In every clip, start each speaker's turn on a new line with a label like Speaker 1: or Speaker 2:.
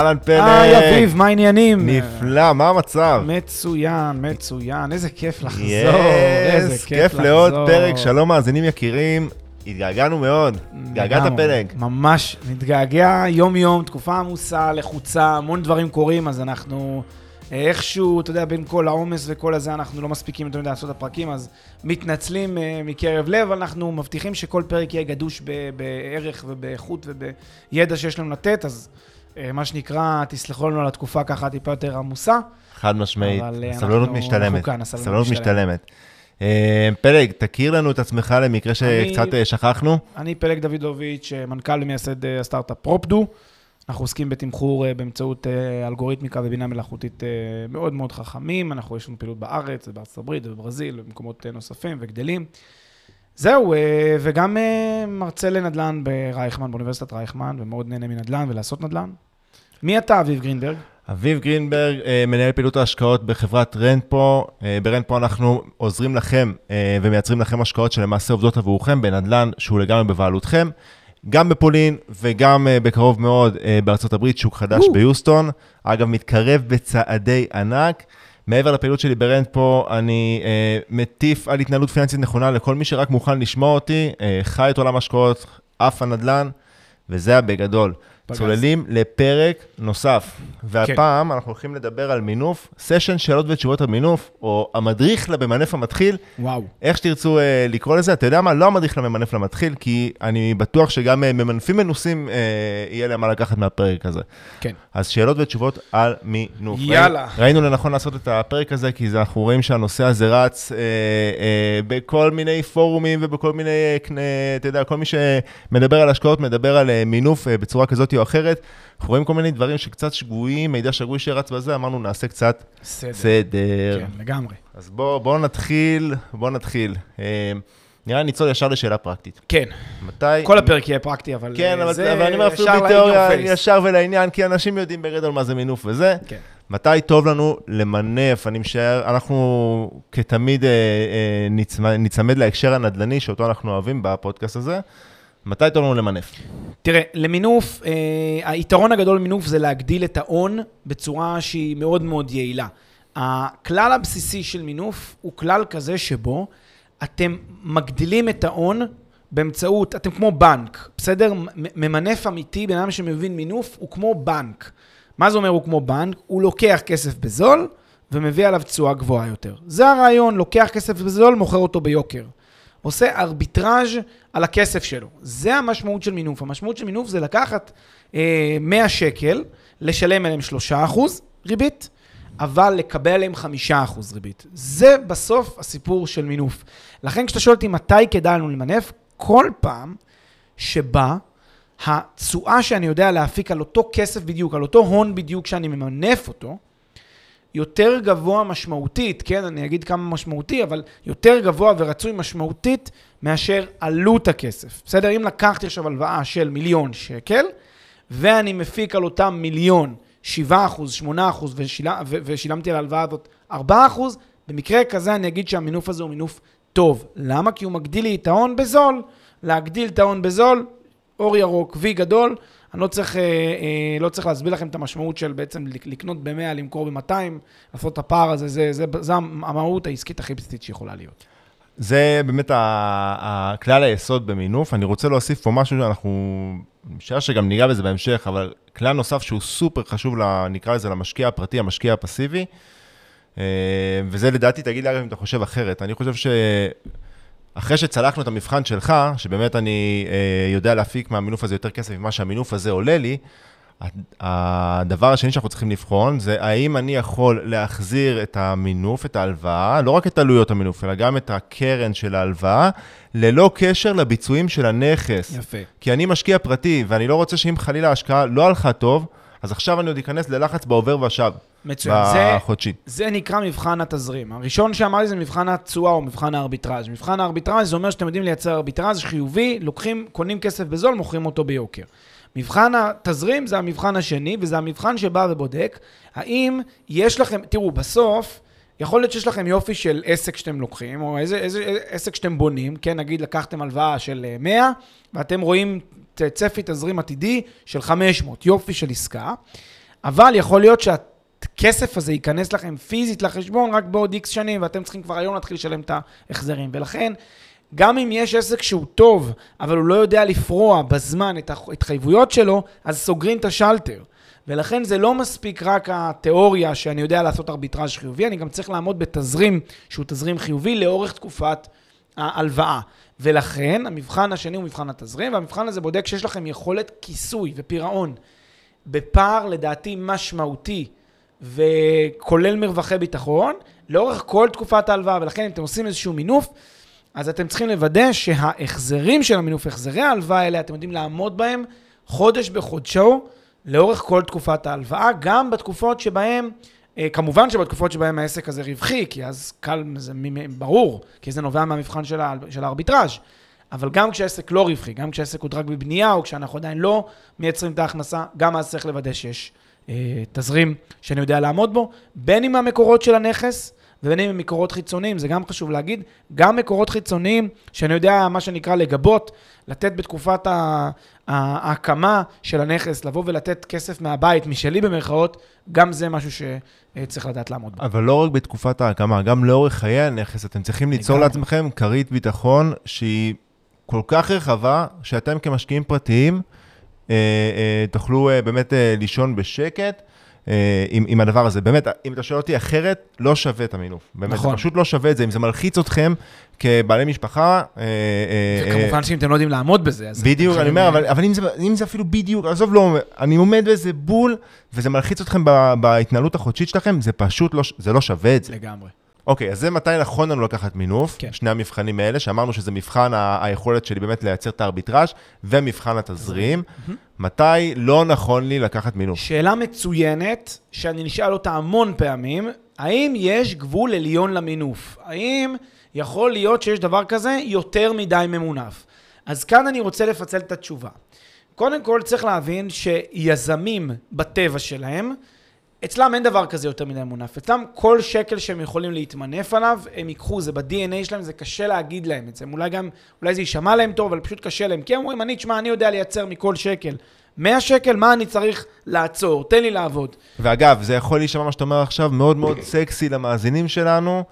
Speaker 1: אהלן פלג.
Speaker 2: היי אביב, מה העניינים?
Speaker 1: נפלא, מה המצב?
Speaker 2: מצוין, מצוין, איזה כיף לחזור,
Speaker 1: yes,
Speaker 2: איזה
Speaker 1: כיף לעוד פרק, שלום מאזינים יקירים. התגעגענו מאוד, התגעגעת פלג.
Speaker 2: ממש, מתגעגע יום-יום, תקופה עמוסה, לחוצה, המון דברים קורים, אז אנחנו אה, איכשהו, אתה יודע, בין כל העומס וכל הזה, אנחנו לא מספיקים יותר מדי לעשות את הפרקים, אז מתנצלים אה, מקרב לב, אנחנו מבטיחים שכל פרק יהיה גדוש בערך ובאיכות ובידע שיש לנו לתת, אז אה, מה שנקרא, תסלחו לנו על התקופה ככה טיפה יותר עמוסה.
Speaker 1: חד משמעית,
Speaker 2: אה,
Speaker 1: הסבלנות משתלמת.
Speaker 2: הסבלנות משתלמת.
Speaker 1: אה, פלג, תכיר לנו את עצמך למקרה שקצת אה, שכחנו.
Speaker 2: אני פלג דוידוביץ', אה, מנכ"ל ומייסד אה, הסטארט-אפ פרופדו. אנחנו עוסקים בתמחור אה, באמצעות אה, אלגוריתמיקה ובינה מלאכותית אה, מאוד מאוד חכמים. אנחנו, יש לנו פעילות בארץ, בארצות הברית, בברזיל, ובמקומות אה, נוספים וגדלים. זהו, אה, וגם אה, מרצה לנדל"ן ברייכמן, באוניברסיטת רייכמן, ומאוד נהנה מנדל"ן ולעשות נדל"ן. מי אתה, אביב גרינברג?
Speaker 1: אביב גרינברג, אה, מנהל פעילות ההשקעות בחברת רנטפו. אה, ברנטפו אנחנו עוזרים לכם ומייצרים לכם השקעות שלמעשה עובדות עבורכם בנדל"ן שהוא לגמרי בבעלותכם. גם בפולין וגם בקרוב מאוד בארצות הברית, שוק חדש. ביוסטון. אגב, מתקרב בצעדי ענק. מעבר לפעילות שלי ברנטפו, אני אה, מטיף על התנהלות פיננסית נכונה לכל מי שרק מוכן לשמוע אותי, אה, חי את עולם ההשקעות, עף הנדל"ן, וזה הבגדול.
Speaker 2: פגז.
Speaker 1: צוללים לפרק נוסף, והפעם אנחנו הולכים לדבר על מינוף, סשן שאלות ותשובות על מינוף, או המדריך לממנף המתחיל,
Speaker 2: וואו.
Speaker 1: איך שתרצו אה, לקרוא לזה, אתה יודע מה? לא המדריך לממנף למתחיל, כי אני בטוח שגם אה, ממנפים מנוסים, אה, יהיה להם מה לקחת מהפרק הזה.
Speaker 2: כן.
Speaker 1: אז שאלות ותשובות על מינוף.
Speaker 2: יאללה.
Speaker 1: ראינו, ראינו לנכון לעשות את הפרק הזה, כי זה, אנחנו רואים שהנושא הזה רץ אה, אה, בכל מיני פורומים ובכל מיני, אה, קנה- אתה יודע, כל מי שמדבר על השקעות, מדבר על אה, מינוף אה, בצורה כזאת או אחרת. אנחנו רואים כל מיני דברים שקצת שגויים, מידע שגוי שרץ בזה, אמרנו נעשה קצת
Speaker 2: בסדר.
Speaker 1: סדר.
Speaker 2: כן, לגמרי.
Speaker 1: אז בואו בוא נתחיל, בואו נתחיל. אה, נראה לי ניצול ישר לשאלה פרקטית.
Speaker 2: כן,
Speaker 1: מתי...
Speaker 2: כל הפרק יהיה פרקטי, אבל
Speaker 1: כן,
Speaker 2: אה,
Speaker 1: אבל,
Speaker 2: זה
Speaker 1: אבל אני אומר אפילו בתיאוריה. ישר ולעניין, כי אנשים יודעים בגדול מה זה מינוף וזה.
Speaker 2: כן.
Speaker 1: מתי טוב לנו למנף, אני משער, אנחנו כתמיד אה, אה, נצמד, נצמד להקשר הנדל"ני שאותו אנחנו אוהבים בפודקאסט הזה. מתי טוב לנו למנף?
Speaker 2: תראה, למינוף, אה, היתרון הגדול למינוף זה להגדיל את ההון בצורה שהיא מאוד מאוד יעילה. הכלל הבסיסי של מינוף הוא כלל כזה שבו אתם מגדילים את ההון באמצעות, אתם כמו בנק, בסדר? ממנף אמיתי, בן אדם שמבין מינוף, הוא כמו בנק. מה זה אומר הוא כמו בנק? הוא לוקח כסף בזול ומביא עליו תשואה גבוהה יותר. זה הרעיון, לוקח כסף בזול, מוכר אותו ביוקר. עושה ארביטראז' על הכסף שלו. זה המשמעות של מינוף. המשמעות של מינוף זה לקחת אה, 100 שקל, לשלם עליהם 3% ריבית, אבל לקבל עליהם 5% ריבית. זה בסוף הסיפור של מינוף. לכן כשאתה שואל אותי מתי כדאי לנו למנף, כל פעם שבה התשואה שאני יודע להפיק על אותו כסף בדיוק, על אותו הון בדיוק שאני ממנף אותו, יותר גבוה משמעותית, כן, אני אגיד כמה משמעותי, אבל יותר גבוה ורצוי משמעותית מאשר עלות הכסף. בסדר? אם לקחתי עכשיו הלוואה של מיליון שקל, ואני מפיק על אותם מיליון 7 אחוז, 8 אחוז, ושיל... ו- ושילמתי על ההלוואה הזאת 4 אחוז, במקרה כזה אני אגיד שהמינוף הזה הוא מינוף טוב. למה? כי הוא מגדיל לי את ההון בזול. להגדיל את ההון בזול, אור ירוק, וי גדול, אני לא צריך, אה, אה, לא צריך להסביר לכם את המשמעות של בעצם לק- לקנות ב-100, למכור ב-200, לעשות את הפער הזה, זה, זה, זה המהות העסקית הכי בסיסית שיכולה להיות.
Speaker 1: זה באמת הכלל היסוד במינוף. אני רוצה להוסיף פה משהו שאנחנו, אני משער שגם ניגע בזה בהמשך, אבל כלל נוסף שהוא סופר חשוב, נקרא לזה למשקיע הפרטי, המשקיע הפסיבי, אה, וזה לדעתי, תגיד לי אגב אם אתה חושב אחרת, אני חושב ש... אחרי שצלחנו את המבחן שלך, שבאמת אני אה, יודע להפיק מהמינוף הזה יותר כסף ממה שהמינוף הזה עולה לי, הדבר השני שאנחנו צריכים לבחון זה האם אני יכול להחזיר את המינוף, את ההלוואה, לא רק את עלויות המינוף, אלא גם את הקרן של ההלוואה, ללא קשר לביצועים של הנכס.
Speaker 2: יפה.
Speaker 1: כי אני משקיע פרטי, ואני לא רוצה שאם חלילה ההשקעה לא הלכה טוב, אז עכשיו אני עוד אכנס ללחץ בעובר ושב.
Speaker 2: מצוין. זה,
Speaker 1: בחודשי.
Speaker 2: זה נקרא מבחן התזרים. הראשון שאמרתי זה מבחן התשואה או מבחן הארביטראז'. מבחן הארביטראז' זה אומר שאתם יודעים לייצר ארביטראז' חיובי, לוקחים, קונים כסף בזול, מוכרים אותו ביוקר. מבחן התזרים זה המבחן השני, וזה המבחן שבא ובודק האם יש לכם, תראו, בסוף, יכול להיות שיש לכם יופי של עסק שאתם לוקחים, או איזה, איזה, איזה עסק שאתם בונים, כן, נגיד לקחתם הלוואה של 100, ואתם רואים צפי תזרים עתידי של 500, יופי של עסקה, אבל יכול להיות שהכסף הזה ייכנס לכם פיזית לחשבון רק בעוד איקס שנים, ואתם צריכים כבר היום להתחיל לשלם את ההחזרים. ולכן, גם אם יש עסק שהוא טוב, אבל הוא לא יודע לפרוע בזמן את ההתחייבויות שלו, אז סוגרים את השלטר. ולכן זה לא מספיק רק התיאוריה שאני יודע לעשות ארביטראז' חיובי, אני גם צריך לעמוד בתזרים שהוא תזרים חיובי לאורך תקופת ההלוואה. ולכן המבחן השני הוא מבחן התזרים, והמבחן הזה בודק שיש לכם יכולת כיסוי ופירעון בפער לדעתי משמעותי וכולל מרווחי ביטחון לאורך כל תקופת ההלוואה, ולכן אם אתם עושים איזשהו מינוף, אז אתם צריכים לוודא שההחזרים של המינוף, החזרי ההלוואה האלה, אתם יודעים לעמוד בהם חודש בחודשו לאורך כל תקופת ההלוואה, גם בתקופות שבהן, כמובן שבתקופות שבהן העסק הזה רווחי, כי אז קל, זה ברור, כי זה נובע מהמבחן של, של הארביטראז', אבל גם כשהעסק לא רווחי, גם כשהעסק הוא רק בבנייה, או כשאנחנו עדיין לא מייצרים את ההכנסה, גם אז צריך לוודא שיש אה, תזרים שאני יודע לעמוד בו, בין אם המקורות של הנכס, ובין אם הם מקורות חיצוניים, זה גם חשוב להגיד, גם מקורות חיצוניים, שאני יודע מה שנקרא לגבות, לתת בתקופת ההקמה של הנכס, לבוא ולתת כסף מהבית, משלי במרכאות, גם זה משהו שצריך לדעת לעמוד בו.
Speaker 1: אבל לא רק בתקופת ההקמה, גם לאורך חיי הנכס, אתם צריכים ליצור לעצמכם כרית ביטחון שהיא כל כך רחבה, שאתם כמשקיעים פרטיים, אה, אה, תוכלו אה, באמת לישון בשקט. אה, עם, עם הדבר הזה. באמת, אם אתה שואל אותי אחרת, לא שווה את המינוף. באמת, נכון. זה פשוט לא שווה את זה. אם זה מלחיץ אתכם כבעלי משפחה...
Speaker 2: אה, אה, וכמובן שאם אתם לא יודעים לעמוד בזה, אז...
Speaker 1: בדיוק, אני אומר, אבל, אבל אם, זה, אם זה אפילו בדיוק, עזוב, לא, אני עומד באיזה בול, וזה מלחיץ אתכם בהתנהלות החודשית שלכם, זה פשוט לא, זה לא שווה את זה.
Speaker 2: לגמרי.
Speaker 1: אוקיי, אז זה מתי נכון לנו לקחת מינוף, כן. שני המבחנים האלה, שאמרנו שזה מבחן ה- היכולת שלי באמת לייצר את הארביטראז' ומבחן התזרים. מתי לא נכון לי לקחת מינוף?
Speaker 2: שאלה מצוינת, שאני נשאל אותה המון פעמים, האם יש גבול עליון למינוף? האם יכול להיות שיש דבר כזה יותר מדי ממונף? אז כאן אני רוצה לפצל את התשובה. קודם כל צריך להבין שיזמים בטבע שלהם, אצלם אין דבר כזה יותר מדי מונף. אצלם כל שקל שהם יכולים להתמנף עליו, הם ייקחו, זה ב-DNA שלהם, זה קשה להגיד להם את זה. אולי גם, אולי זה יישמע להם טוב, אבל פשוט קשה להם. כי הם אומרים, אני, תשמע, אני יודע לייצר מכל שקל 100 שקל, מה אני צריך לעצור? תן לי לעבוד.
Speaker 1: ואגב, זה יכול להישמע מה שאתה אומר עכשיו, מאוד מאוד סקסי למאזינים שלנו,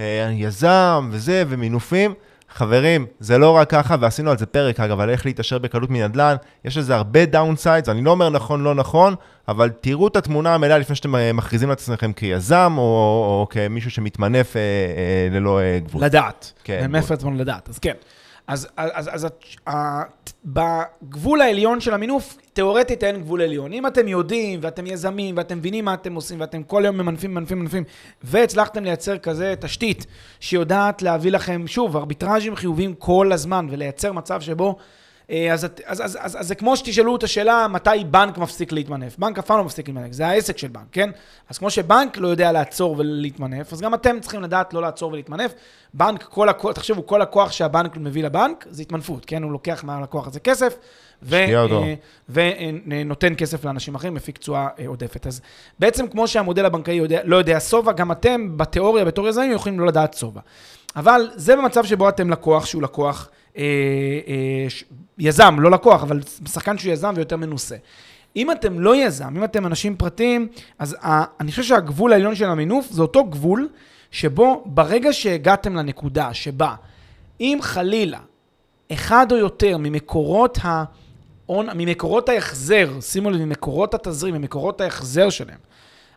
Speaker 1: אה, יזם וזה, ומינופים. חברים, זה לא רק ככה, ועשינו על זה פרק, אגב, על איך להתעשר בקלות מנדל"ן. יש לזה הרבה downsides, אני לא אומר נכון, לא נכון, אבל תראו את התמונה המלאה לפני שאתם אה, מכריזים לעצמכם כיזם, או, או, או כמישהו שמתמנף אה, אה, ללא אה, גבול.
Speaker 2: לדעת. כן. ממנף לעצמנו לדעת, אז כן. אז, אז, אז, אז בגבול העליון של המינוף, תאורטית אין גבול עליון. אם אתם יודעים, ואתם יזמים, ואתם מבינים מה אתם עושים, ואתם כל יום ממנפים, ממנפים, ממנפים, והצלחתם לייצר כזה תשתית שיודעת להביא לכם, שוב, ארביטראז'ים חיוביים כל הזמן, ולייצר מצב שבו אה, אז, אז, אז, אז, אז זה כמו שתשאלו את השאלה מתי בנק מפסיק להתמנף. בנק אף פעם לא מפסיק להתמנף, זה העסק של בנק, כן? אז כמו שבנק לא יודע לעצור ולהתמנף, אז גם אתם צריכים לדעת לא לעצור ולהתמנף. בנק, כל הכוח, תחשבו, כל הכוח שהבנק מביא לבנק זה התמנפות, כן? הוא לוקח מהלקוח הזה כסף, ו, אה, ונותן כסף לאנשים אחרים, מפיק תשואה אה, עודפת. אז בעצם כמו שהמודל הבנקאי יודע, לא יודע שובע, גם אתם בתיאוריה, בתור יזמים, יכולים לא לדעת שובע. אבל זה במצב שבו אתם לקוח שהוא לקוח... אה, אה, יזם, לא לקוח, אבל שחקן שהוא יזם ויותר מנוסה. אם אתם לא יזם, אם אתם אנשים פרטיים, אז ה, אני חושב שהגבול העליון של המינוף זה אותו גבול שבו ברגע שהגעתם לנקודה שבה אם חלילה אחד או יותר ממקורות ה... ממקורות ההחזר, שימו לב, ממקורות התזרים, ממקורות ההחזר שלהם,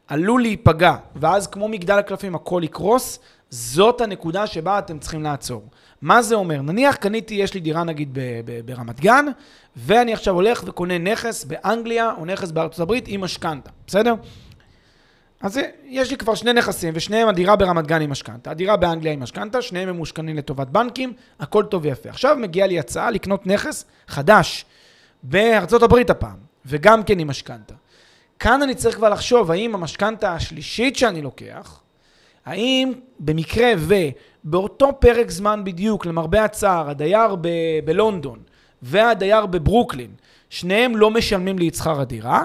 Speaker 2: עלול להיפגע, ואז כמו מגדל הקלפים הכל יקרוס, זאת הנקודה שבה אתם צריכים לעצור. מה זה אומר? נניח קניתי, יש לי דירה נגיד ב- ב- ברמת גן, ואני עכשיו הולך וקונה נכס באנגליה או נכס בארצות הברית עם משכנתה, בסדר? אז יש לי כבר שני נכסים, ושניהם הדירה ברמת גן עם משכנתה, הדירה באנגליה עם משכנתה, שניהם ממושכנים לטובת בנקים, הכל טוב ויפה. עכשיו מגיעה לי הצעה לקנות נכס חדש בארצות הברית הפעם, וגם כן עם משכנתה. כאן אני צריך כבר לחשוב, האם המשכנתה השלישית שאני לוקח, האם במקרה ובאותו פרק זמן בדיוק, למרבה הצער, הדייר ב- בלונדון והדייר בברוקלין, שניהם לא משלמים לי את שכר הדירה,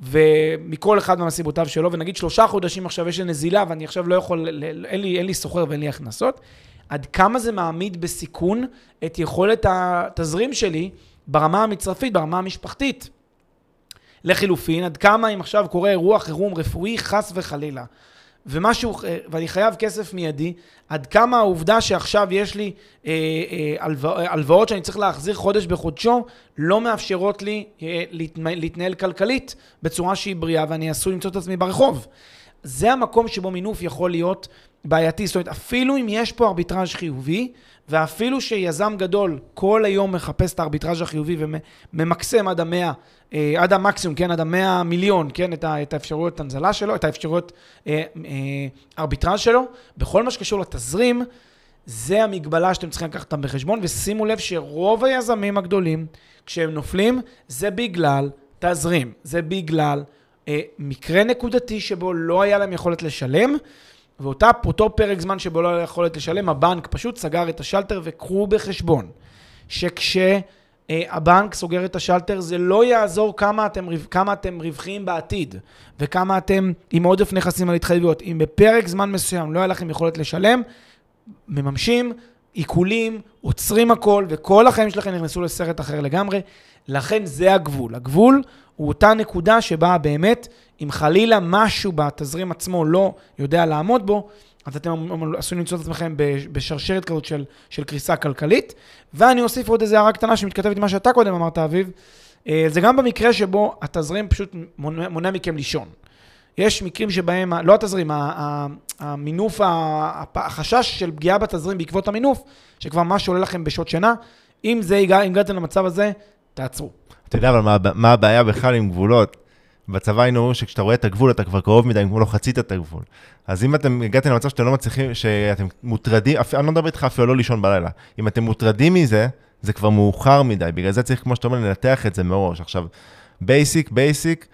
Speaker 2: ומכל אחד מהסיבותיו שלו, ונגיד שלושה חודשים עכשיו יש לי נזילה ואני עכשיו לא יכול, אין לי, לי סוחר ואין לי הכנסות, עד כמה זה מעמיד בסיכון את יכולת התזרים שלי ברמה המצרפית, ברמה המשפחתית. לחילופין, עד כמה אם עכשיו קורה אירוע חירום רפואי, חס וחלילה, ומשהו, אה, ואני חייב כסף מיידי, עד כמה העובדה שעכשיו יש לי אה, אה, הלווא- הלוואות שאני צריך להחזיר חודש בחודשו, לא מאפשרות לי אה, להתנהל, להתנהל כלכלית בצורה שהיא בריאה, ואני עשוי למצוא את עצמי ברחוב. זה המקום שבו מינוף יכול להיות בעייתי. זאת אומרת, אפילו אם יש פה ארביטראז' חיובי, ואפילו שיזם גדול כל היום מחפש את הארביטראז' החיובי וממקסם עד המאה, אה, עד המקסימום, כן, עד המאה מיליון, כן, את, האפשרויות הנזלה שלו, את האפשרויות אה, אה, ארביטראז' שלו, בכל מה שקשור לתזרים, זה המגבלה שאתם צריכים לקחת אותם בחשבון, ושימו לב שרוב היזמים הגדולים, כשהם נופלים, זה בגלל תזרים, זה בגלל מקרה נקודתי שבו לא היה להם יכולת לשלם, ואותו פרק זמן שבו לא היה יכולת לשלם, הבנק פשוט סגר את השלטר, וקחו בחשבון שכשהבנק סוגר את השלטר, זה לא יעזור כמה אתם, כמה אתם רווחיים בעתיד, וכמה אתם עם עודף נכסים על התחייבויות. אם בפרק זמן מסוים לא היה לכם יכולת לשלם, מממשים, עיקולים, עוצרים הכל, וכל החיים שלכם נכנסו לסרט אחר לגמרי. לכן זה הגבול. הגבול הוא אותה נקודה שבה באמת, אם חלילה משהו בתזרים עצמו לא יודע לעמוד בו, אז אתם עשויים למצוא את עצמכם בשרשרת כזאת של, של קריסה כלכלית. ואני אוסיף עוד איזה הערה קטנה שמתכתבת עם מה שאתה קודם אמרת, אביב. אה, זה גם במקרה שבו התזרים פשוט מונע, מונע מכם לישון. יש מקרים שבהם, לא התזרים, המינוף, החשש של פגיעה בתזרים בעקבות המינוף, שכבר ממש עולה לכם בשעות שינה, אם זה הגע, אם הגעתם למצב הזה, תעצרו.
Speaker 1: אתה יודע אבל מה, מה הבעיה בכלל עם גבולות? בצבא היינו אומרים שכשאתה רואה את הגבול, אתה כבר קרוב מדי, כמו לא חצית את הגבול. אז אם אתם הגעתם למצב שאתם לא מצליחים, שאתם מוטרדים, אני לא מדבר איתך אפילו לא לישון בלילה. אם אתם מוטרדים מזה, זה כבר מאוחר מדי. בגלל זה צריך, כמו שאתה אומר, לנתח את זה מראש. עכשיו, basic, basic,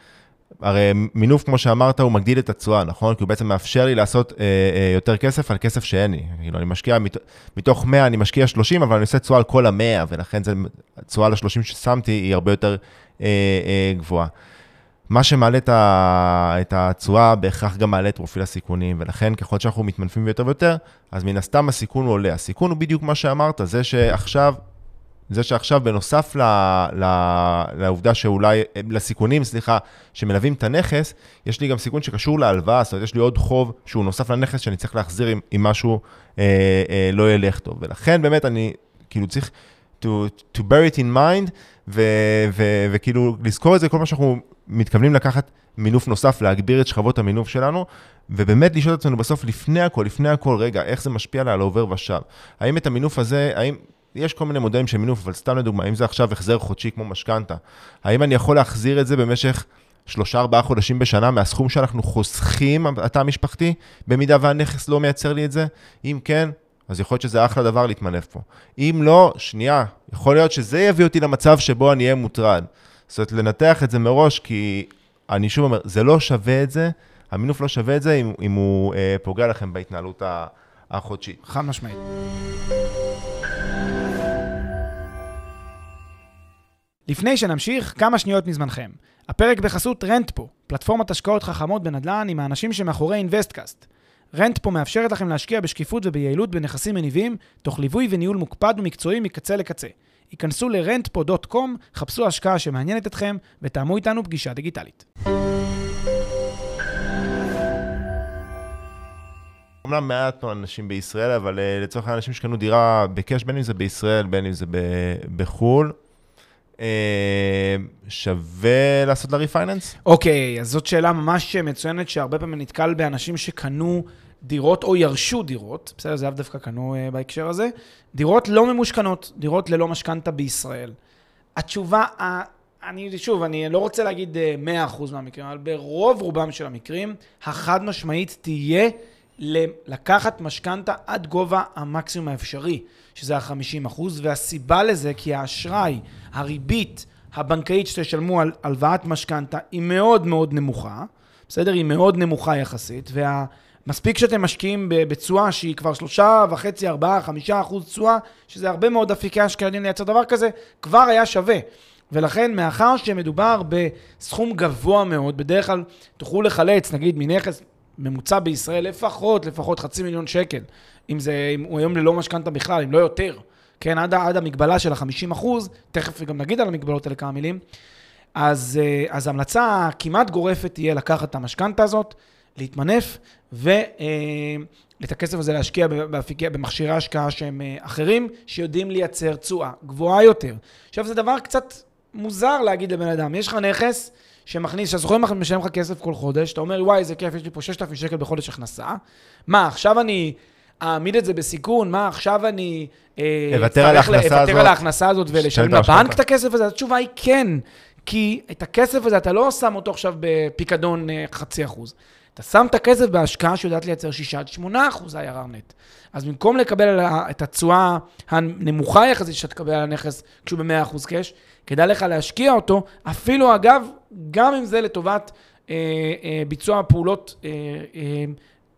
Speaker 1: הרי מינוף, כמו שאמרת, הוא מגדיל את התשואה, נכון? כי הוא בעצם מאפשר לי לעשות אה, אה, יותר כסף על כסף שאין לי. כאילו, אני משקיע, מת, מתוך 100 אני משקיע 30, אבל אני עושה תשואה על כל ה-100, ולכן התשואה ל-30 ששמתי היא הרבה יותר אה, אה, גבוהה. מה שמעלה את התשואה בהכרח גם מעלה את פרופיל הסיכונים, ולכן ככל שאנחנו מתמנפים יותר ויותר, אז מן הסתם הסיכון הוא עולה. הסיכון הוא בדיוק מה שאמרת, זה שעכשיו, זה שעכשיו בנוסף ל, ל, לעובדה שאולי, לסיכונים, סליחה, שמלווים את הנכס, יש לי גם סיכון שקשור להלוואה, זאת אומרת, יש לי עוד חוב שהוא נוסף לנכס שאני צריך להחזיר אם, אם משהו אה, אה, לא ילך טוב. ולכן באמת אני, כאילו צריך to, to bear it in mind, ו, ו, וכאילו לזכור את זה כל מה שאנחנו מתכוונים לקחת מינוף נוסף, להגביר את שכבות המינוף שלנו, ובאמת לשאול את עצמנו בסוף, לפני הכל, לפני הכל, רגע, איך זה משפיע על העובר ושב? האם את המינוף הזה, האם... יש כל מיני מודלים של מינוף, אבל סתם לדוגמה, אם זה עכשיו החזר חודשי כמו משכנתה, האם אני יכול להחזיר את זה במשך שלושה, ארבעה חודשים בשנה מהסכום שאנחנו חוסכים, התא המשפחתי, במידה והנכס לא מייצר לי את זה? אם כן, אז יכול להיות שזה אחלה דבר להתמנף פה. אם לא, שנייה, יכול להיות שזה יביא אותי למצב שבו אני אהיה מוטרד. זאת אומרת, לנתח את זה מראש, כי אני שוב אומר, זה לא שווה את זה, המינוף לא שווה את זה אם, אם הוא אה, פוגע לכם בהתנהלות החודשית.
Speaker 2: חד משמעית. לפני שנמשיך, כמה שניות מזמנכם. הפרק בחסות רנטפו, פלטפורמת השקעות חכמות בנדל"ן עם האנשים שמאחורי אינוויסטקאסט. רנטפו מאפשרת לכם להשקיע בשקיפות וביעילות בנכסים מניבים, תוך ליווי וניהול מוקפד ומקצועי מקצה לקצה. היכנסו ל-rentpo.com, חפשו השקעה שמעניינת אתכם, ותאמו איתנו פגישה דיגיטלית.
Speaker 1: אומנם מעט אנשים בישראל, אבל uh, לצורך האנשים שקנו דירה בקאש, בין אם זה בישראל, בין אם זה בחו"ל, שווה לעשות לה ריפייננס?
Speaker 2: אוקיי, אז זאת שאלה ממש מצוינת, שהרבה פעמים נתקל באנשים שקנו דירות או ירשו דירות, בסדר, זה לאו דווקא קנו uh, בהקשר הזה, דירות לא ממושכנות, דירות ללא משכנתה בישראל. התשובה, אני, שוב, אני לא רוצה להגיד uh, 100% מהמקרים, אבל ברוב רובם של המקרים, החד משמעית תהיה לקחת משכנתה עד גובה המקסימום האפשרי, שזה ה-50%, והסיבה לזה כי האשראי, הריבית הבנקאית שתשלמו על הלוואת משכנתה היא מאוד מאוד נמוכה, בסדר? היא מאוד נמוכה יחסית, וה... מספיק שאתם משקיעים בתשואה שהיא כבר שלושה וחצי, ארבעה, חמישה אחוז תשואה, שזה הרבה מאוד אפיקי השקעה לייצר דבר כזה, כבר היה שווה. ולכן, מאחר שמדובר בסכום גבוה מאוד, בדרך כלל תוכלו לחלץ, נגיד, מנכס ממוצע בישראל, לפחות, לפחות חצי מיליון שקל, אם זה, אם הוא היום ללא משכנתה בכלל, אם לא יותר, כן, עד, עד המגבלה של ה-50 אחוז, תכף גם נגיד על המגבלות האלה כמה מילים, אז, אה, אז המלצה כמעט גורפת תהיה לקחת את המשכנתה הזאת, להתמנף, ואת הכסף הזה להשקיע באפיקי, במכשירי השקעה שהם אה, אחרים, שיודעים לייצר תשואה גבוהה יותר. עכשיו, זה דבר קצת מוזר להגיד לבן אדם, יש לך נכס שמכניס, שהסוחר משלם לך כסף כל חודש, אתה אומר, וואי, איזה כיף, יש לי פה 6,000 שקל בחודש הכנסה. מה, עכשיו אני אעמיד את זה בסיכון? מה, עכשיו אני...
Speaker 1: אה, אוותר על ההכנסה הזאת.
Speaker 2: על ההכנסה הזאת ולשלם לבנק את הכסף הזה? התשובה היא כן. כי את הכסף הזה אתה לא שם אותו עכשיו בפיקדון אה, חצי אחוז. אתה שם את הכסף בהשקעה שיודעת לייצר 6 עד 8 אחוז IRR נט. אז במקום לקבל את התשואה הנמוכה יחסית שאתה תקבל על הנכס כשהוא ב-100 אחוז קאש, כדאי לך להשקיע אותו, אפילו אגב, גם אם זה לטובת אה, אה, ביצוע פעולות אה, אה,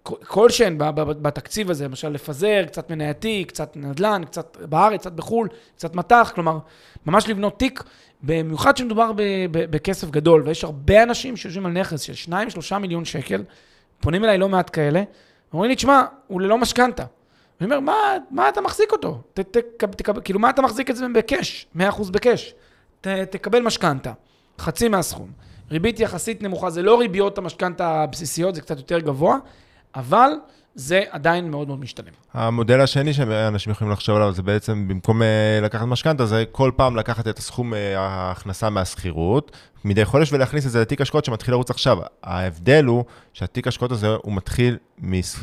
Speaker 2: כלשהן בתקציב הזה, למשל לפזר, קצת מנייתי, קצת נדל"ן, קצת בארץ, קצת בחו"ל, קצת מטח, כלומר, ממש לבנות תיק, במיוחד שמדובר בכסף גדול, ויש הרבה אנשים שיושבים על נכס של 2-3 מיליון שקל, פונים אליי לא מעט כאלה, אומרים לי, תשמע, הוא ללא משכנתה. אני אומר, מה, מה אתה מחזיק אותו? ת, ת, ת, כאילו, מה אתה מחזיק את זה בקאש? 100% בקאש. תקבל משכנתה, חצי מהסכום. ריבית יחסית נמוכה, זה לא ריביות המשכנתה הבסיסיות, זה קצת יותר גבוה, אבל זה עדיין מאוד מאוד משתלם.
Speaker 1: המודל השני שאנשים יכולים לחשוב עליו זה בעצם, במקום אה, לקחת משכנתה, זה כל פעם לקחת את הסכום אה, ההכנסה מהשכירות, מדי חודש ולהכניס את זה לתיק השקעות שמתחיל לרוץ עכשיו. ההבדל הוא שהתיק השקעות הזה הוא מתחיל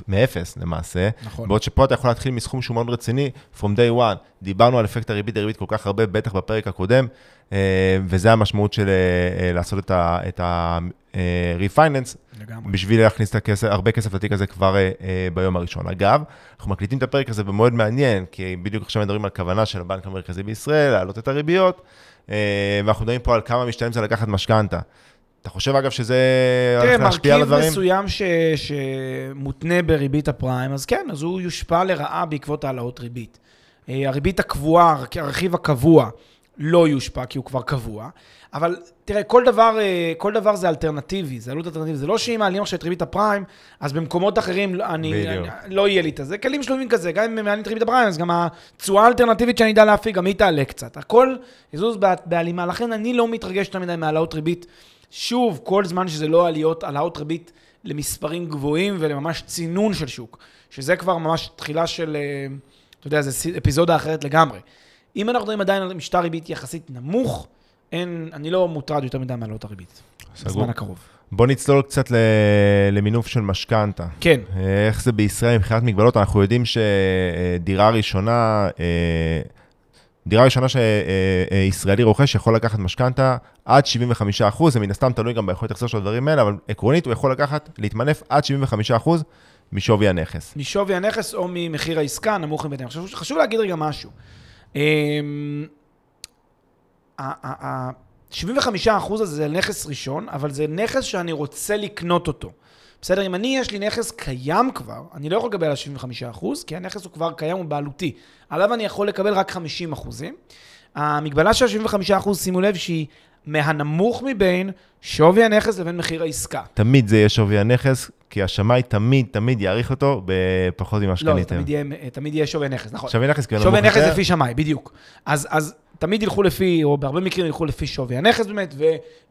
Speaker 1: מאפס למעשה, נכון. בעוד שפה אתה יכול להתחיל מסכום שהוא מאוד רציני, from day one. דיברנו על אפקט הריבית דריבית כל כך הרבה, בטח בפרק הקודם, וזה המשמעות של לעשות את ה-refinance. לגמרי. בשביל להכניס את הכסף, הרבה כסף לתיק הזה כבר אה, אה, ביום הראשון. אגב, אנחנו מקליטים את הפרק הזה במועד מעניין, כי בדיוק עכשיו מדברים על כוונה של הבנק המרכזי בישראל להעלות את הריביות, אה, ואנחנו מדברים פה על כמה משתלם זה לקחת משכנתה. אתה חושב, אגב, שזה
Speaker 2: הולך להשפיע על הדברים? תראה, מרכיב מסוים ש... שמותנה בריבית הפריים, אז כן, אז הוא יושפע לרעה בעקבות העלאות ריבית. אה, הריבית הקבועה, הרכיב הקבוע, לא יושפע כי הוא כבר קבוע. אבל תראה, כל דבר, אה, כל דבר זה אלטרנטיבי, זה עלות אלטרנטיבית. זה לא שאם מעלים עכשיו את ריבית הפריים, אז במקומות אחרים אני, אני, לא יהיה לי את זה. כלים שלובים כזה, גם אם מעלים את ריבית הפריים, אז גם התשואה האלטרנטיבית שאני אדע להפיק, גם היא תעלה קצת. הכל יזוז בהלימה. לכן אני לא מתרגש יותר מדי מהעלאות ריבית. שוב, כל זמן שזה לא עליות, העלאות ריבית למספרים גבוהים ולממש צינון של שוק, שזה כבר ממש תחילה של, אה, אתה יודע, זו אפיזודה אחרת לגמרי. אם אנחנו מדברים עדיין על משטר ריבית יחסית נמוך, אין, אני לא מוטרד יותר מדי מעלות הריבית. סגור. בזמן הקרוב.
Speaker 1: בוא נצלול קצת למינוף של משכנתה.
Speaker 2: כן.
Speaker 1: איך זה בישראל מבחינת מגבלות? אנחנו יודעים שדירה ראשונה, דירה ראשונה שישראלי רוכש יכול לקחת משכנתה עד 75 אחוז, זה מן הסתם תלוי גם ביכולת החזר של הדברים האלה, אבל עקרונית הוא יכול לקחת, להתמנף עד 75 אחוז משווי הנכס.
Speaker 2: משווי הנכס או ממחיר העסקה, נמוך מביניהם. חשוב, חשוב להגיד רגע משהו. אמ, ה-75% הזה זה נכס ראשון, אבל זה נכס שאני רוצה לקנות אותו. בסדר? אם אני, יש לי נכס קיים כבר, אני לא יכול לקבל על 75%, כי הנכס הוא כבר קיים, הוא בעלותי. עליו אני יכול לקבל רק 50%. המגבלה של 75%, שימו לב שהיא מהנמוך מבין שווי הנכס לבין מחיר העסקה.
Speaker 1: תמיד זה יהיה שווי הנכס, כי השמאי תמיד, תמיד יעריך אותו בפחות ממה שקניתם.
Speaker 2: לא, תמיד יהיה, תמיד יהיה שווי נכס, נכון.
Speaker 1: שווי נכס, כי
Speaker 2: הוא נמוך יותר. שווי נכס לפי שמאי, בדיוק. אז, אז תמיד ילכו לפי, או בהרבה מקרים ילכו לפי שווי הנכס באמת,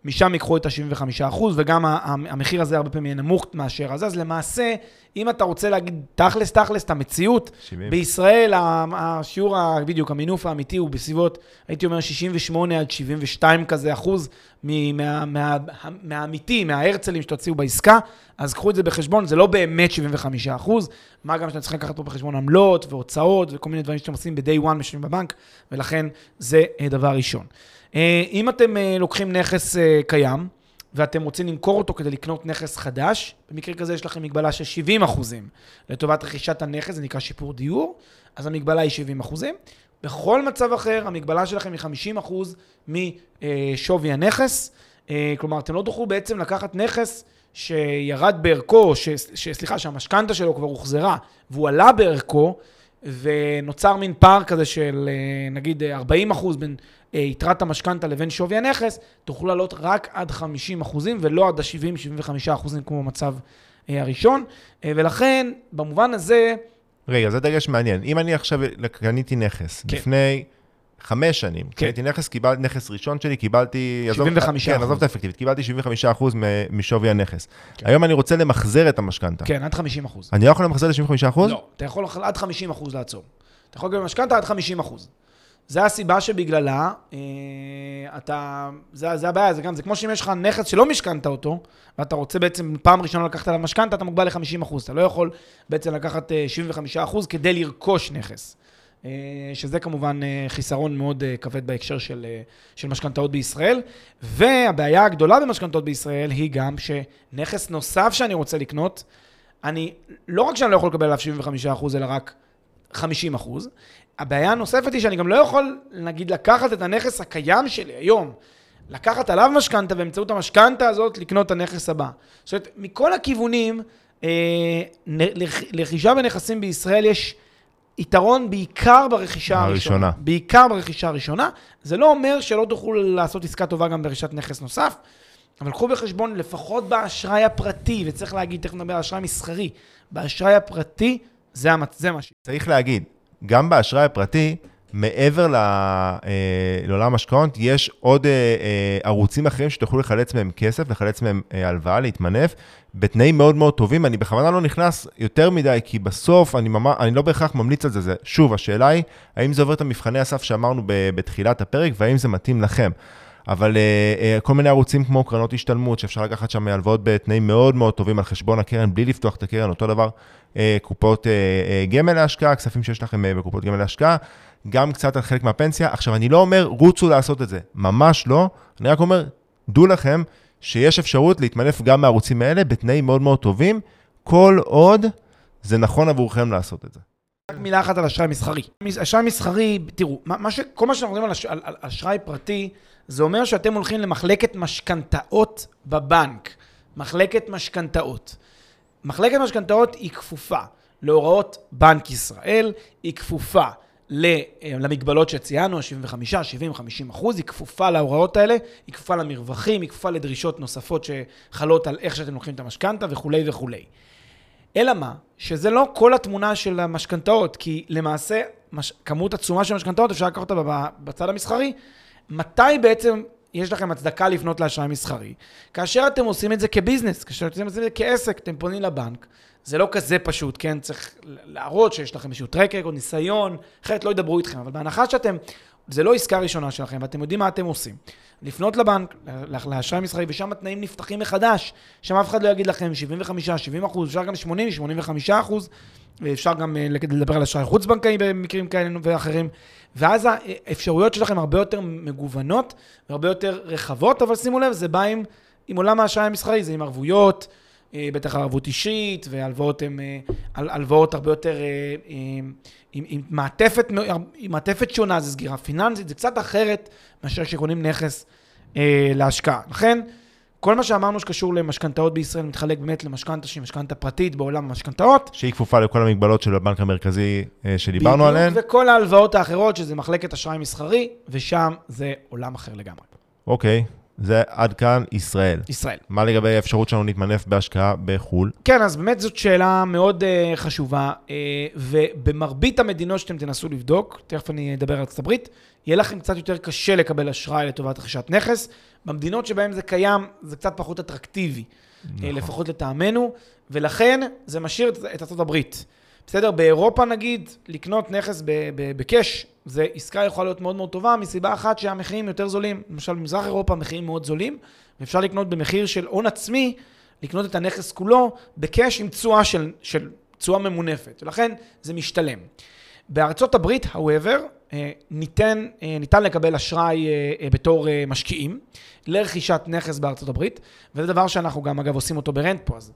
Speaker 2: ומשם ייקחו את ה-75%, וגם המחיר הזה הרבה פעמים יהיה נמוך מאשר הזה. אז למעשה, אם אתה רוצה להגיד תכלס, תכלס, את המציאות,
Speaker 1: 70.
Speaker 2: בישראל השיעור, בדיוק, המינוף האמיתי הוא בסביבות, הייתי אומר 68 עד 72 כזה אחוז מה- מה- מהאמיתי, מההרצלים שתוציאו בעסקה, אז קחו את זה בחשבון, זה לא באמת 75 אחוז, מה גם שאתם צריכים לקחת פה בחשבון עמלות והוצאות וכל מיני דברים שאתם עושים ב-day one משלמים בבנק, ולכן זה אה, דבר ראשון. אה, אם אתם אה, לוקחים נכס קיים, ואתם רוצים למכור אותו כדי לקנות נכס חדש, במקרה כזה יש לכם מגבלה של 70 אחוזים לטובת רכישת הנכס, זה נקרא שיפור דיור, אז המגבלה היא 70 אחוזים. בכל מצב אחר, המגבלה שלכם היא 50 אחוז משווי הנכס. אה, כלומר, אתם לא תוכלו בעצם לקחת נכס שירד בערכו, ש, ש, סליחה, שהמשכנתה שלו כבר הוחזרה, והוא עלה בערכו, ונוצר מין פער כזה של אה, נגיד אה, 40 אחוז בין אה, יתרת המשכנתה לבין שווי הנכס, תוכלו לעלות רק עד 50 אחוזים ולא עד ה-70-75 אחוזים כמו במצב אה, הראשון. אה, ולכן, במובן הזה,
Speaker 1: רגע, זה דגש מעניין. אם אני עכשיו קניתי נכס,
Speaker 2: כן.
Speaker 1: לפני חמש שנים,
Speaker 2: כן.
Speaker 1: קניתי נכס, קיבלתי, נכס ראשון שלי, קיבלתי... עזוב-
Speaker 2: 75%.
Speaker 1: כן, עזוב את האפקטיבית, קיבלתי 75% מ- משווי הנכס.
Speaker 2: כן.
Speaker 1: היום אני רוצה למחזר את המשכנתה.
Speaker 2: כן, עד 50 אחוז.
Speaker 1: אני לא יכול למחזר ל-75%?
Speaker 2: לא, אתה יכול עד 50 אחוז לעצור. אתה יכול לקבל משכנתה עד 50 אחוז. זה הסיבה שבגללה, אה, אתה, זה, זה הבעיה, זה גם, זה כמו שאם יש לך נכס שלא משכנת אותו, ואתה רוצה בעצם פעם ראשונה לקחת עליו משכנתה, אתה מוגבל ל-50 אחוז. אתה לא יכול בעצם לקחת אה, 75 אחוז כדי לרכוש נכס. אה, שזה כמובן אה, חיסרון מאוד אה, כבד בהקשר של, אה, של משכנתאות בישראל. והבעיה הגדולה במשכנתאות בישראל היא גם שנכס נוסף שאני רוצה לקנות, אני, לא רק שאני לא יכול לקבל עליו 75%, אלא רק 50%. הבעיה הנוספת היא שאני גם לא יכול, נגיד, לקחת את הנכס הקיים שלי היום, לקחת עליו משכנתה, באמצעות המשכנתה הזאת לקנות את הנכס הבא. זאת אומרת, מכל הכיוונים, אה, לרכישה בנכסים בישראל יש יתרון בעיקר ברכישה הראשונה.
Speaker 1: הראשונה.
Speaker 2: בעיקר ברכישה הראשונה. זה לא אומר שלא תוכלו לעשות עסקה טובה גם ברכישת נכס נוסף, אבל קחו בחשבון, לפחות באשראי הפרטי, וצריך להגיד, תכף נדבר על אשראי מסחרי, באשראי הפרטי, זה, המצ... זה מה ש...
Speaker 1: צריך להגיד, גם באשראי הפרטי, מעבר ל- אה, לעולם המשכנתאות, יש עוד אה, אה, ערוצים אחרים שתוכלו לחלץ מהם כסף, לחלץ מהם אה, הלוואה, להתמנף, בתנאים מאוד מאוד טובים. אני בכוונה לא נכנס יותר מדי, כי בסוף אני, ממש, אני לא בהכרח ממליץ על זה. זה. שוב, השאלה היא, האם זה עובר את המבחני הסף שאמרנו ב- בתחילת הפרק, והאם זה מתאים לכם. אבל uh, uh, כל מיני ערוצים כמו קרנות השתלמות, שאפשר לקחת שם הלוואות בתנאים מאוד מאוד טובים על חשבון הקרן, בלי לפתוח את הקרן, אותו דבר uh, קופות גמל להשקעה, כספים שיש לכם בקופות גמל להשקעה, גם קצת על חלק מהפנסיה. עכשיו, אני לא אומר, רוצו לעשות את זה, ממש לא, אני רק אומר, דעו לכם שיש אפשרות להתמנף גם מהערוצים האלה בתנאים מאוד מאוד טובים, כל עוד זה נכון עבורכם לעשות את זה.
Speaker 2: רק מילה אחת על אשראי מסחרי. אשראי מסחרי, תראו, מה ש, כל מה שאנחנו מדברים על, אש, על, על אשראי פרטי, זה אומר שאתם הולכים למחלקת משכנתאות בבנק. מחלקת משכנתאות. מחלקת משכנתאות היא כפופה להוראות בנק ישראל, היא כפופה אה, למגבלות שציינו, 75, 70, 50 אחוז, היא כפופה להוראות האלה, היא כפופה למרווחים, היא כפופה לדרישות נוספות שחלות על איך שאתם לוקחים את המשכנתה וכולי וכולי. אלא מה? שזה לא כל התמונה של המשכנתאות, כי למעשה מש... כמות עצומה של משכנתאות, אפשר לקחת אותה בצד המסחרי. מתי בעצם יש לכם הצדקה לפנות לאשראי מסחרי? כאשר אתם עושים את זה כביזנס, כאשר אתם עושים את זה כעסק, אתם פונים לבנק. זה לא כזה פשוט, כן? צריך להראות שיש לכם איזשהו טרקר או ניסיון, אחרת לא ידברו איתכם. אבל בהנחה שאתם, זה לא עסקה ראשונה שלכם, ואתם יודעים מה אתם עושים. לפנות לבנק, לאשראי מסחרי, ושם התנאים נפתחים מחדש. שם אף אחד לא יגיד לכם 75, 70 אחוז, אפשר גם 80, 85 אחוז. אפשר גם אה, לדבר על אשראי חוץ-בנקאי במקרים כאלה ואחרים. ואז האפשרויות שלכם הרבה יותר מגוונות והרבה יותר רחבות, אבל שימו לב, זה בא עם, עם עולם האשראי המסחרי, זה עם ערבויות, בטח ערבות אישית, והלוואות הן אה, הל- הלוואות הרבה יותר אה, אה, עם, עם, מעטפת, עם מעטפת שונה, זה סגירה פיננסית, זה קצת אחרת מאשר כשקונים נכס אה, להשקעה. לכן, כל מה שאמרנו שקשור למשכנתאות בישראל מתחלק באמת למשכנתה שהיא משכנתה פרטית בעולם המשכנתאות.
Speaker 1: שהיא כפופה לכל המגבלות של הבנק המרכזי אה, שדיברנו
Speaker 2: בדיוק,
Speaker 1: עליהן.
Speaker 2: וכל ההלוואות האחרות, שזה מחלקת אשראי מסחרי, ושם זה עולם אחר לגמרי.
Speaker 1: אוקיי, זה עד כאן ישראל.
Speaker 2: ישראל.
Speaker 1: מה לגבי האפשרות שלנו להתמנף בהשקעה בחו"ל?
Speaker 2: כן, אז באמת זאת שאלה מאוד uh, חשובה, uh, ובמרבית המדינות שאתם תנסו לבדוק, תכף אני אדבר על ארצות הברית, יהיה לכם קצת יותר קשה לקבל אשראי לטובת רכישת נכס. במדינות שבהן זה קיים, זה קצת פחות אטרקטיבי. נכון. לפחות לטעמנו, ולכן זה משאיר את ארצות הברית. בסדר? באירופה נגיד, לקנות נכס בקאש, זה עסקה יכולה להיות מאוד מאוד טובה, מסיבה אחת שהמחירים יותר זולים. למשל, במזרח אירופה המחירים מאוד זולים, ואפשר לקנות במחיר של הון עצמי, לקנות את הנכס כולו בקאש עם תשואה של, של תשואה ממונפת, ולכן זה משתלם. בארצות הברית, however, אה, ניתן, אה, ניתן לקבל אשראי אה, בתור משקיעים לרכישת נכס בארצות הברית, וזה דבר שאנחנו גם אגב עושים אותו ברנט פה, אז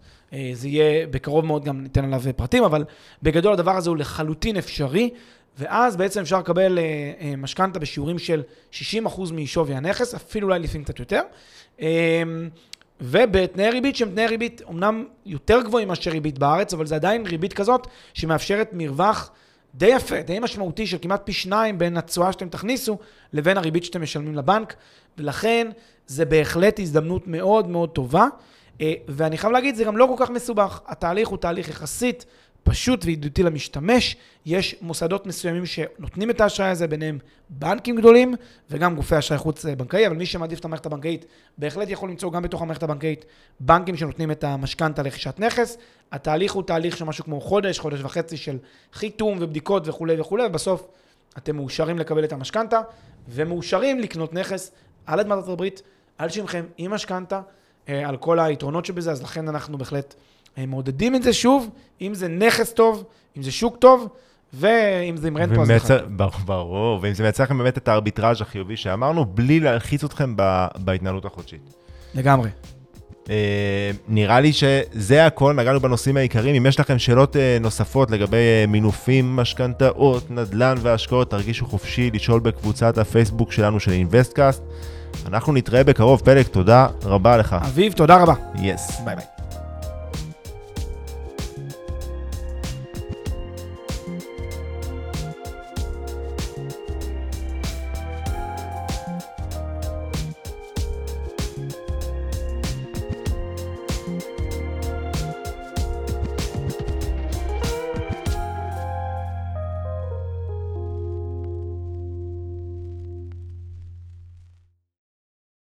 Speaker 2: זה יהיה בקרוב מאוד גם ניתן עליו פרטים, אבל בגדול הדבר הזה הוא לחלוטין אפשרי, ואז בעצם אפשר לקבל משכנתה בשיעורים של 60% משווי הנכס, אפילו אולי לפעמים קצת יותר. ובתנאי ריבית שהם תנאי ריבית אומנם יותר גבוהים מאשר ריבית בארץ, אבל זה עדיין ריבית כזאת שמאפשרת מרווח די יפה, די משמעותי של כמעט פי שניים בין התשואה שאתם תכניסו לבין הריבית שאתם משלמים לבנק, ולכן זה בהחלט הזדמנות מאוד מאוד טובה. אה, ואני חייב להגיד, זה גם לא כל כך מסובך. התהליך הוא תהליך יחסית פשוט וידידותי למשתמש. יש מוסדות מסוימים שנותנים את האשראי הזה, ביניהם בנקים גדולים וגם גופי אשראי חוץ בנקאי, אבל מי שמעדיף את המערכת הבנקאית, בהחלט יכול למצוא גם בתוך המערכת הבנקאית בנקים שנותנים את המשכנתה לרכישת נכס. התהליך הוא תהליך של משהו כמו חודש, חודש וחצי של חיתום ובדיקות וכולי וכולי, ובסוף אתם מאושרים לקבל את המשכנתה, ומאושרים לקנות נכס על אדמת ארצות הברית, על שמכם, עם משכנתה, אה, על כל היתרונות שבזה, אז לכן אנחנו בהחלט מעודדים את זה שוב, אם זה נכס טוב, אם זה שוק טוב, ואם זה עם רנטפו, אז זה
Speaker 1: ברור, ואם זה מייצר לכם באמת את הארביטראז' החיובי שאמרנו, בלי להלחיץ אתכם בהתנהלות החודשית.
Speaker 2: לגמרי.
Speaker 1: אה, נראה לי שזה הכל, נגענו בנושאים העיקריים. אם יש לכם שאלות אה, נוספות לגבי אה, מינופים, משכנתאות, נדל"ן והשקעות, תרגישו חופשי לשאול בקבוצת הפייסבוק שלנו של אינוויסטקאסט. אנחנו נתראה בקרוב, פלג, תודה רבה לך.
Speaker 2: אביב, תודה רבה.
Speaker 1: יס. Yes.
Speaker 2: ביי ביי.